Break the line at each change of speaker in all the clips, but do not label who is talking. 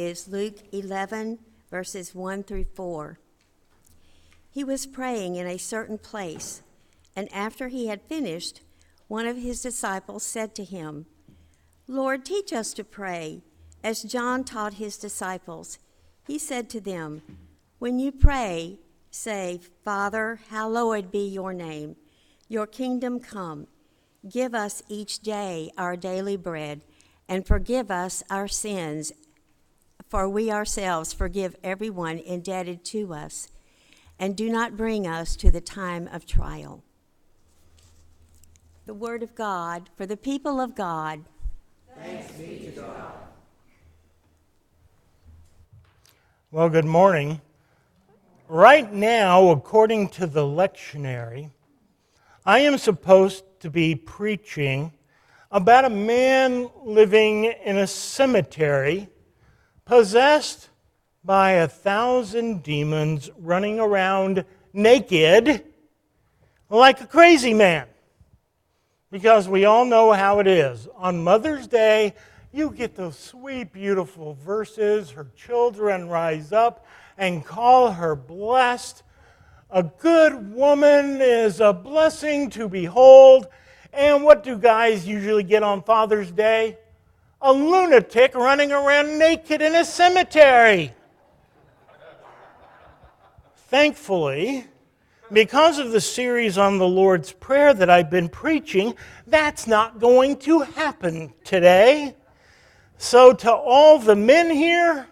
is Luke 11, verses 1 through 4. He was praying in a certain place, and after he had finished, one of his disciples said to him, Lord, teach us to pray, as John taught his disciples. He said to them, When you pray, say, Father, hallowed be your name, your kingdom come. Give us each day our daily bread, and forgive us our sins, for we ourselves forgive everyone indebted to us. And do not bring us to the time of trial. The word of God for the people of God.
Thanks be to God.
Well, good morning. Right now, according to the lectionary, I am supposed to be preaching about a man living in a cemetery possessed by a thousand demons running around naked like a crazy man. Because we all know how it is. On Mother's Day, you get those sweet, beautiful verses. Her children rise up and call her blessed. A good woman is a blessing to behold. And what do guys usually get on Father's Day? A lunatic running around naked in a cemetery. Thankfully, because of the series on the Lord's Prayer that I've been preaching, that's not going to happen today. So, to all the men here,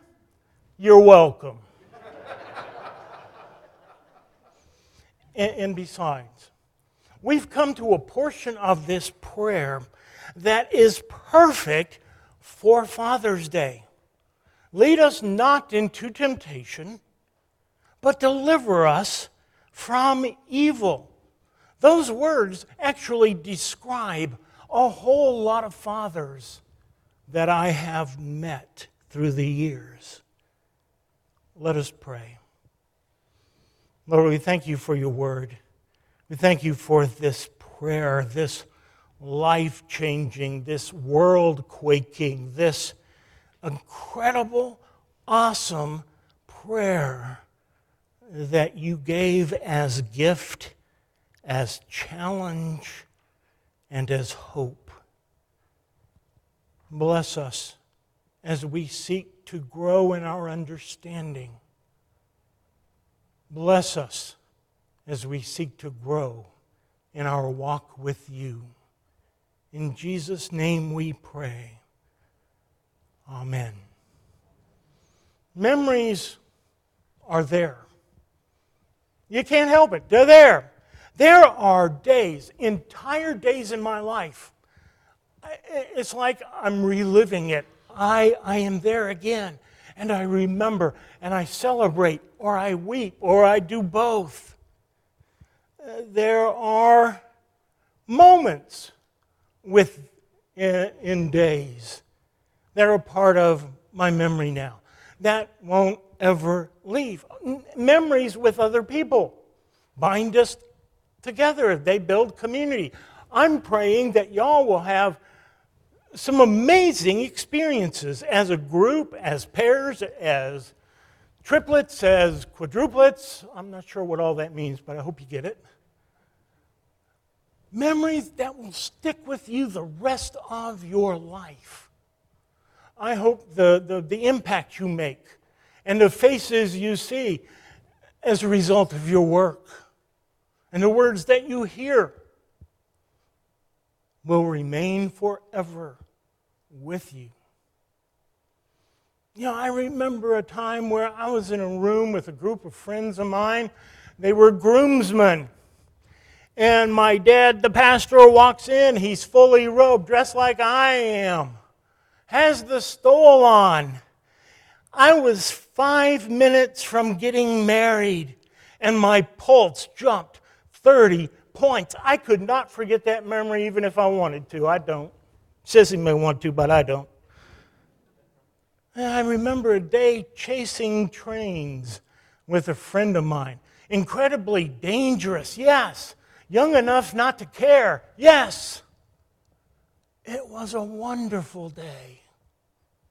you're welcome. and, and besides, we've come to a portion of this prayer that is perfect for Father's Day. Lead us not into temptation, but deliver us from evil. Those words actually describe a whole lot of fathers that I have met through the years. Let us pray. Lord, we thank you for your word. We thank you for this prayer, this life changing, this world quaking, this incredible, awesome prayer that you gave as gift, as challenge, and as hope. Bless us as we seek to grow in our understanding. Bless us as we seek to grow in our walk with you. In Jesus' name we pray. Amen. Memories are there. You can't help it. They're there. There are days, entire days in my life. It's like I'm reliving it. I, I am there again. And I remember and I celebrate, or I weep, or I do both. Uh, there are moments with, in, in days that are a part of my memory now. That won't ever leave. Memories with other people bind us together, they build community. I'm praying that y'all will have some amazing experiences as a group, as pairs, as triplets, as quadruplets. I'm not sure what all that means, but I hope you get it. Memories that will stick with you the rest of your life. I hope the, the, the impact you make and the faces you see as a result of your work and the words that you hear will remain forever with you. You know, I remember a time where I was in a room with a group of friends of mine. They were groomsmen. And my dad, the pastor, walks in. He's fully robed, dressed like I am, has the stole on I was five minutes from getting married, and my pulse jumped 30 points. I could not forget that memory even if I wanted to. I don't. Sissy may want to, but I don't. I remember a day chasing trains with a friend of mine. Incredibly dangerous, yes. Young enough not to care, yes. It was a wonderful day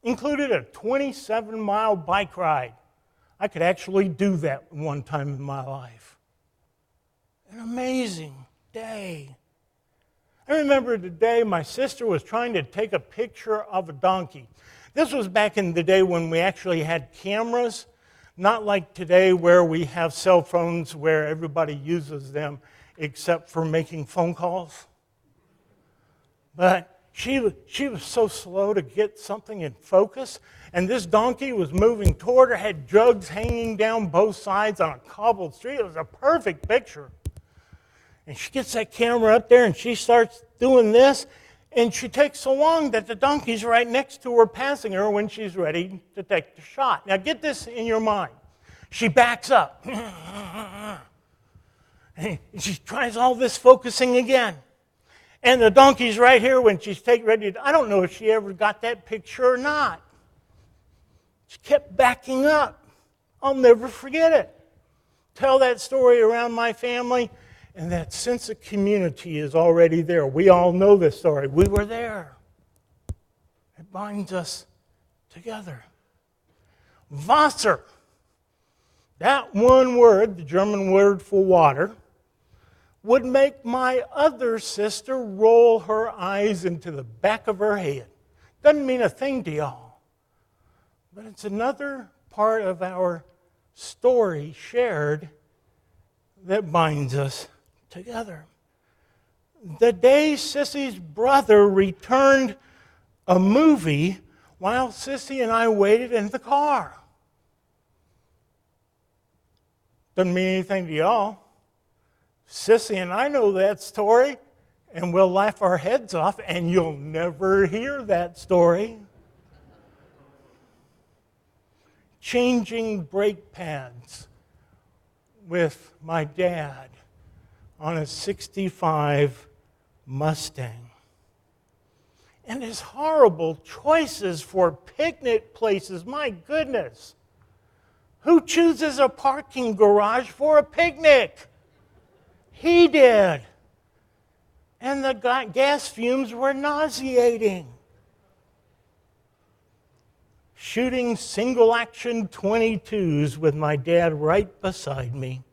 included a 27 mile bike ride. I could actually do that one time in my life. An amazing day. I remember the day my sister was trying to take a picture of a donkey. This was back in the day when we actually had cameras, not like today where we have cell phones where everybody uses them except for making phone calls. But she, she was so slow to get something in focus, and this donkey was moving toward her, had drugs hanging down both sides on a cobbled street. It was a perfect picture. And she gets that camera up there and she starts doing this. And she takes so long that the donkey's right next to her, passing her when she's ready to take the shot. Now, get this in your mind. She backs up. and she tries all this focusing again. And the donkey's right here when she's take, ready to. I don't know if she ever got that picture or not. She kept backing up. I'll never forget it. Tell that story around my family and that sense of community is already there. We all know this story. We were there. It binds us together. Wasser. That one word, the German word for water, would make my other sister roll her eyes into the back of her head. Doesn't mean a thing to y'all, but it's another part of our story shared that binds us together. The day Sissy's brother returned a movie while Sissy and I waited in the car. Doesn't mean anything to y'all. Sissy and I know that story, and we'll laugh our heads off, and you'll never hear that story. Changing brake pads with my dad on a 65 Mustang. And his horrible choices for picnic places, my goodness. Who chooses a parking garage for a picnic? He did. And the gas fumes were nauseating. Shooting single action 22s with my dad right beside me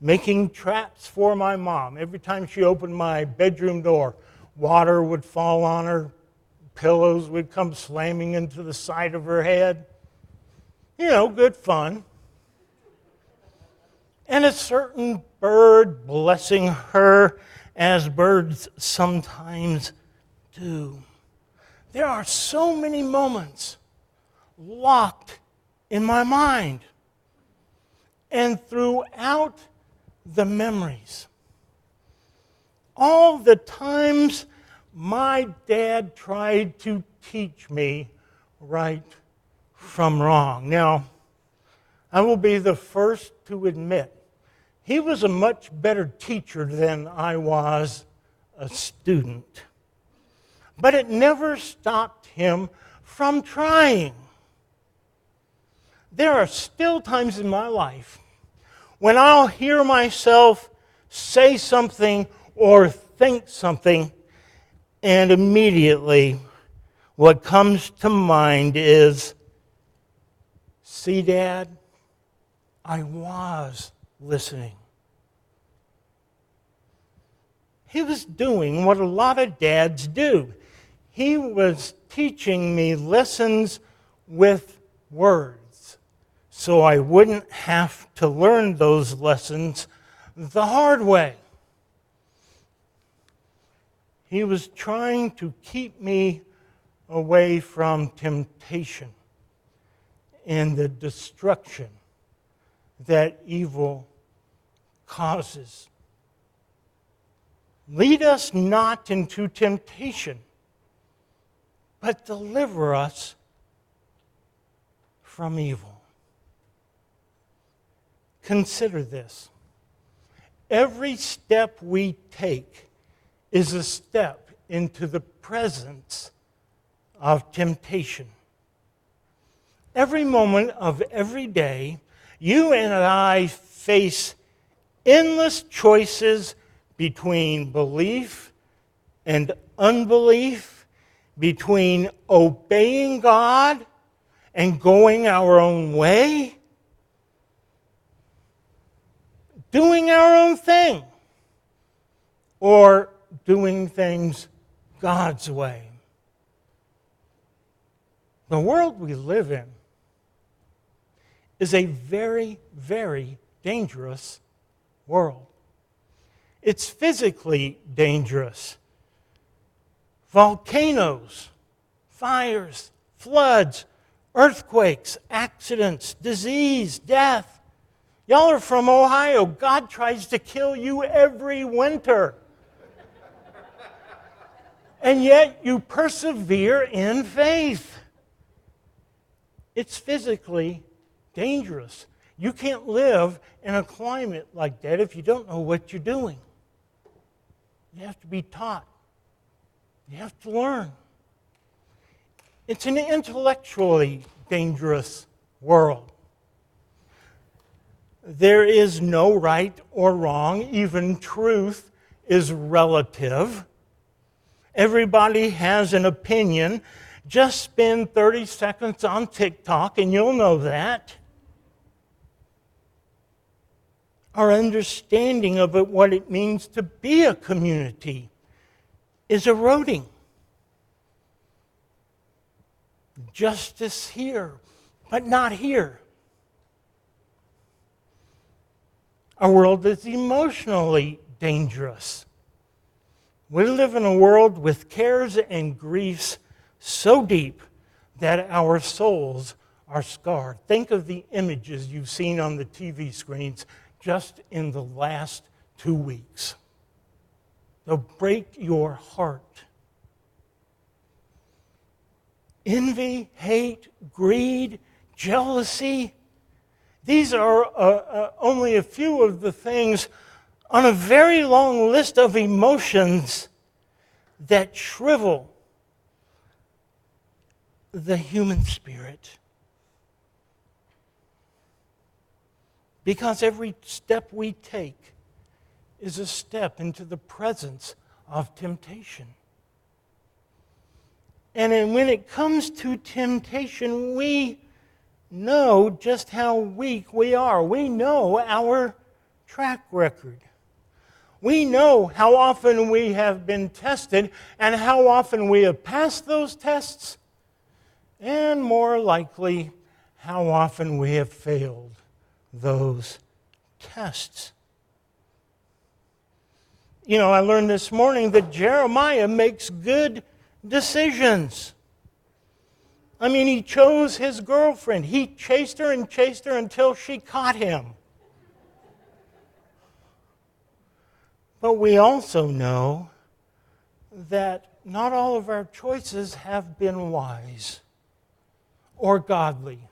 making traps for my mom. Every time she opened my bedroom door, water would fall on her, pillows would come slamming into the side of her head. You know, good fun. And a certain bird blessing her as birds sometimes do. There are so many moments locked in my mind. And throughout the memories. All the times my dad tried to teach me right from wrong. Now, I will be the first to admit he was a much better teacher than I was a student. But it never stopped him from trying. There are still times in my life when I'll hear myself say something or think something, and immediately what comes to mind is see, Dad, I was listening. He was doing what a lot of dads do. He was teaching me lessons with words so I wouldn't have to learn those lessons the hard way. He was trying to keep me away from temptation and the destruction that evil causes. Lead us not into temptation, but deliver us from evil. Consider this. Every step we take is a step into the presence of temptation. Every moment of every day, you and I face endless choices between belief and unbelief, between obeying God and going our own way, doing our own thing, or doing things God's way. The world we live in is a very, very dangerous world. It's physically dangerous. Volcanoes, fires, floods, earthquakes, accidents, disease, death. Y'all are from Ohio. God tries to kill you every winter. and yet you persevere in faith. It's physically dangerous. You can't live in a climate like that if you don't know what you're doing. You have to be taught, you have to learn. It's an intellectually dangerous world. There is no right or wrong, even truth is relative. Everybody has an opinion, just spend 30 seconds on TikTok and you'll know that. Our understanding of it, what it means to be a community, is eroding. Justice here, but not here. Our world is emotionally dangerous. We live in a world with cares and griefs so deep that our souls are scarred. Think of the images you've seen on the TV screens just in the last two weeks. They'll break your heart. Envy, hate, greed, jealousy, these are uh, uh, only a few of the things on a very long list of emotions that shrivel the human spirit. Because every step we take is a step into the presence of temptation. And when it comes to temptation, we know just how weak we are. We know our track record. We know how often we have been tested and how often we have passed those tests and more likely, how often we have failed those tests. You know, I learned this morning that Jeremiah makes good decisions. I mean, he chose his girlfriend. He chased her and chased her until she caught him. But we also know that not all of our choices have been wise or godly.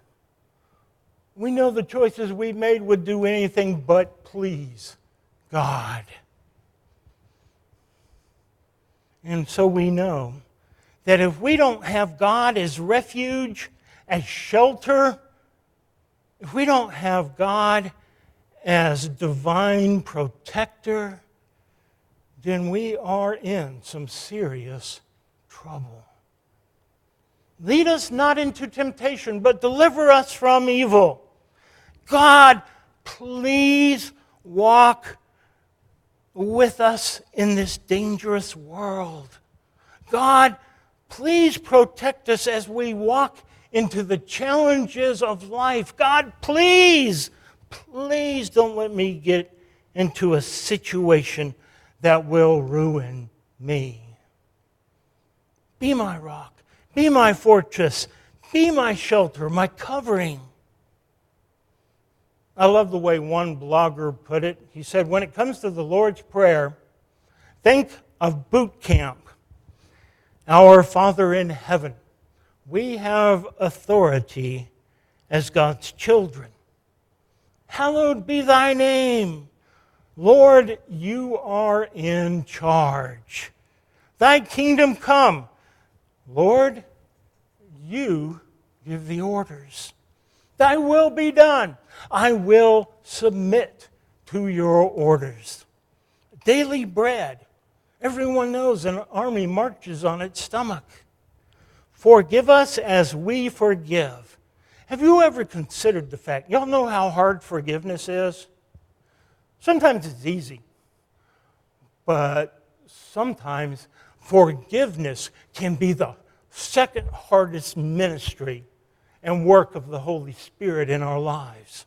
We know the choices we made would do anything but please God. And so we know that if we don't have God as refuge, as shelter, if we don't have God as divine protector, then we are in some serious trouble. Lead us not into temptation, but deliver us from evil. God, please walk with us in this dangerous world. God, please protect us as we walk into the challenges of life. God, please, please don't let me get into a situation that will ruin me. Be my rock. Be my fortress. Be my shelter, my covering. I love the way one blogger put it. He said, When it comes to the Lord's Prayer, think of boot camp. Our Father in heaven, we have authority as God's children. Hallowed be thy name. Lord, you are in charge. Thy kingdom come. Lord, you give the orders. Thy will be done. I will submit to your orders. Daily bread. Everyone knows an army marches on its stomach. Forgive us as we forgive. Have you ever considered the fact? Y'all know how hard forgiveness is? Sometimes it's easy, but sometimes forgiveness can be the second hardest ministry and work of the Holy Spirit in our lives.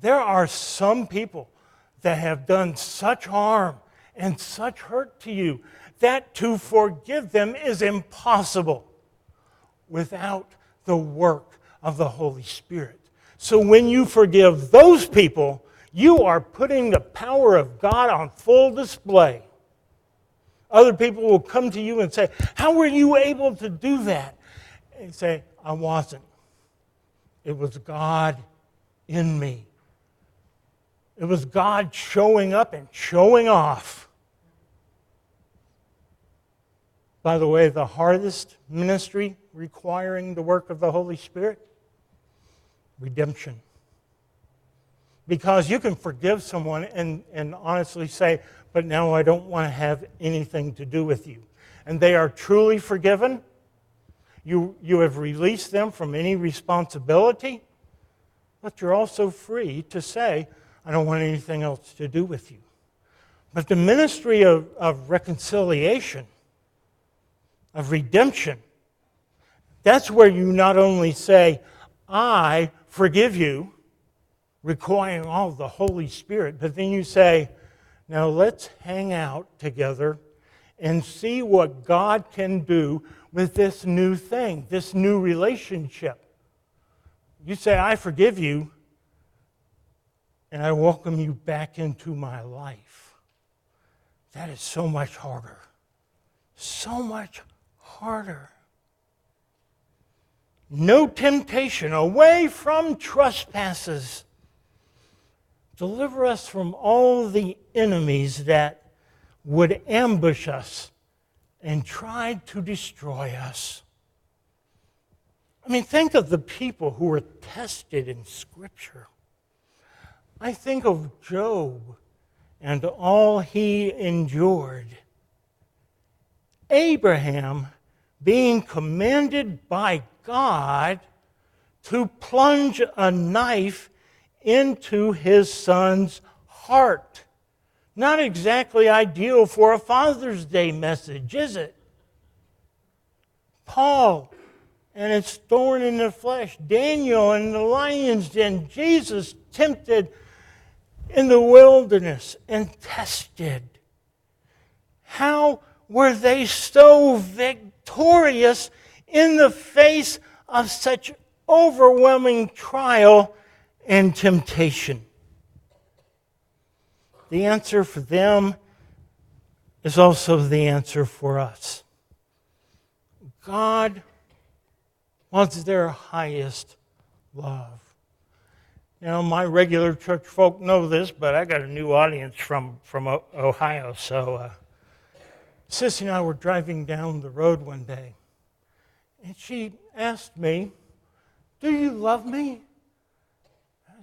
There are some people that have done such harm and such hurt to you that to forgive them is impossible without the work of the Holy Spirit. So when you forgive those people, you are putting the power of God on full display. Other people will come to you and say, How were you able to do that? And say, I wasn't. It was God in me. It was God showing up and showing off. By the way, the hardest ministry requiring the work of the Holy Spirit? Redemption. Because you can forgive someone and, and honestly say, but now I don't want to have anything to do with you. And they are truly forgiven. You, you have released them from any responsibility, but you're also free to say, I don't want anything else to do with you. But the ministry of, of reconciliation, of redemption, that's where you not only say, I forgive you, requiring all the Holy Spirit, but then you say, now let's hang out together and see what God can do with this new thing, this new relationship. You say, I forgive you, and I welcome you back into my life. That is so much harder. So much harder no temptation, away from trespasses. Deliver us from all the enemies that would ambush us and try to destroy us. I mean, think of the people who were tested in Scripture. I think of Job and all he endured. Abraham being commanded by God to plunge a knife into his son's heart. Not exactly ideal for a Father's Day message, is it? Paul and its thorn in the flesh, Daniel and the lion's den, Jesus tempted in the wilderness and tested. How were they so victorious in the face of such overwhelming trial and temptation? The answer for them is also the answer for us. God wants their highest love. Now, my regular church folk know this, but I got a new audience from, from Ohio. So, uh, Sissy and I were driving down the road one day, and she asked me, Do you love me?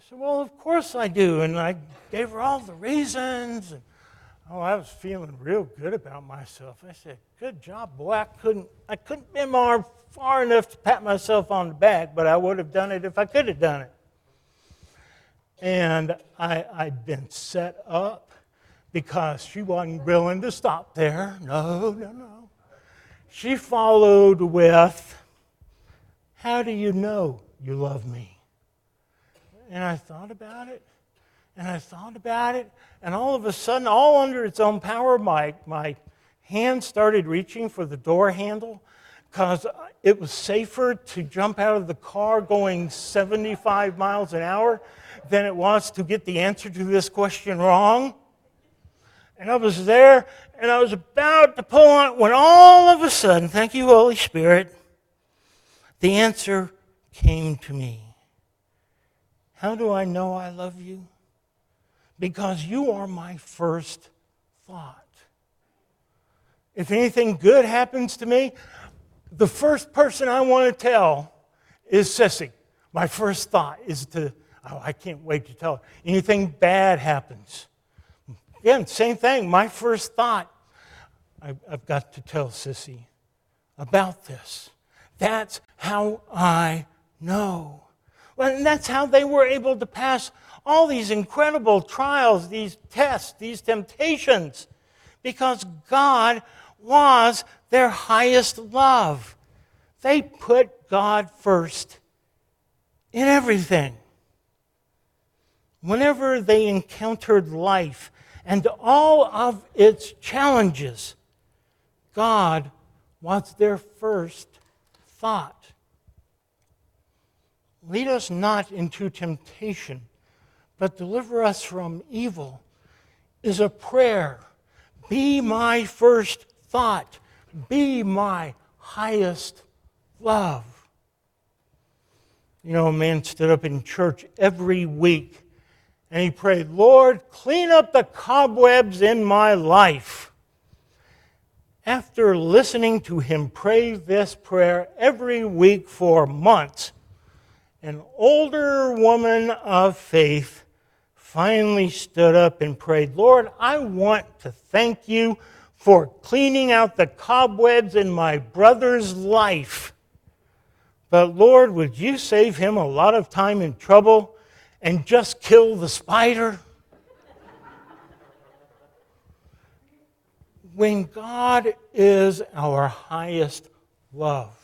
Said, Well, of course I do. And I gave her all the reasons. And, oh, I was feeling real good about myself. I said, Good job, boy. I couldn't, I couldn't bend my arm far enough to pat myself on the back, but I would have done it if I could have done it. And I, I'd been set up because she wasn't willing to stop there. No, no, no. She followed with, How do you know you love me? And I thought about it, and I thought about it, and all of a sudden, all under its own power, my, my hand started reaching for the door handle because it was safer to jump out of the car going 75 miles an hour than it was to get the answer to this question wrong. And I was there, and I was about to pull on it when all of a sudden, thank you, Holy Spirit, the answer came to me. How do I know I love you? Because you are my first thought. If anything good happens to me, the first person I want to tell is Sissy. My first thought is to, oh, I can't wait to tell her. Anything bad happens. Again, same thing. My first thought, I've got to tell Sissy about this. That's how I know. And that's how they were able to pass all these incredible trials, these tests, these temptations, because God was their highest love. They put God first in everything. Whenever they encountered life and all of its challenges, God was their first thought. Lead us not into temptation, but deliver us from evil, is a prayer. Be my first thought, be my highest love. You know, a man stood up in church every week and he prayed, Lord, clean up the cobwebs in my life. After listening to him pray this prayer every week for months, an older woman of faith finally stood up and prayed, Lord, I want to thank you for cleaning out the cobwebs in my brother's life. But Lord, would you save him a lot of time and trouble and just kill the spider? when God is our highest love,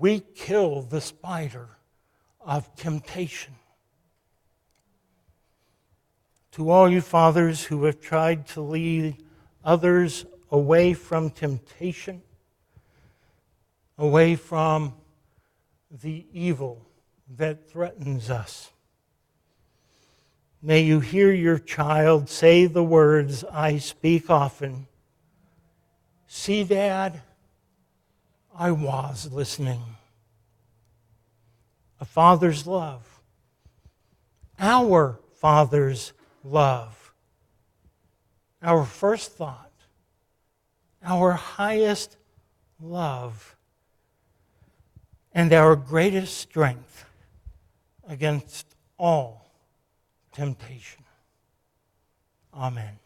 we kill the spider of temptation. To all you fathers who have tried to lead others away from temptation, away from the evil that threatens us. May you hear your child say the words I speak often. See, Dad, I was listening. A father's love. Our father's love. Our first thought. Our highest love. And our greatest strength against all temptation. Amen.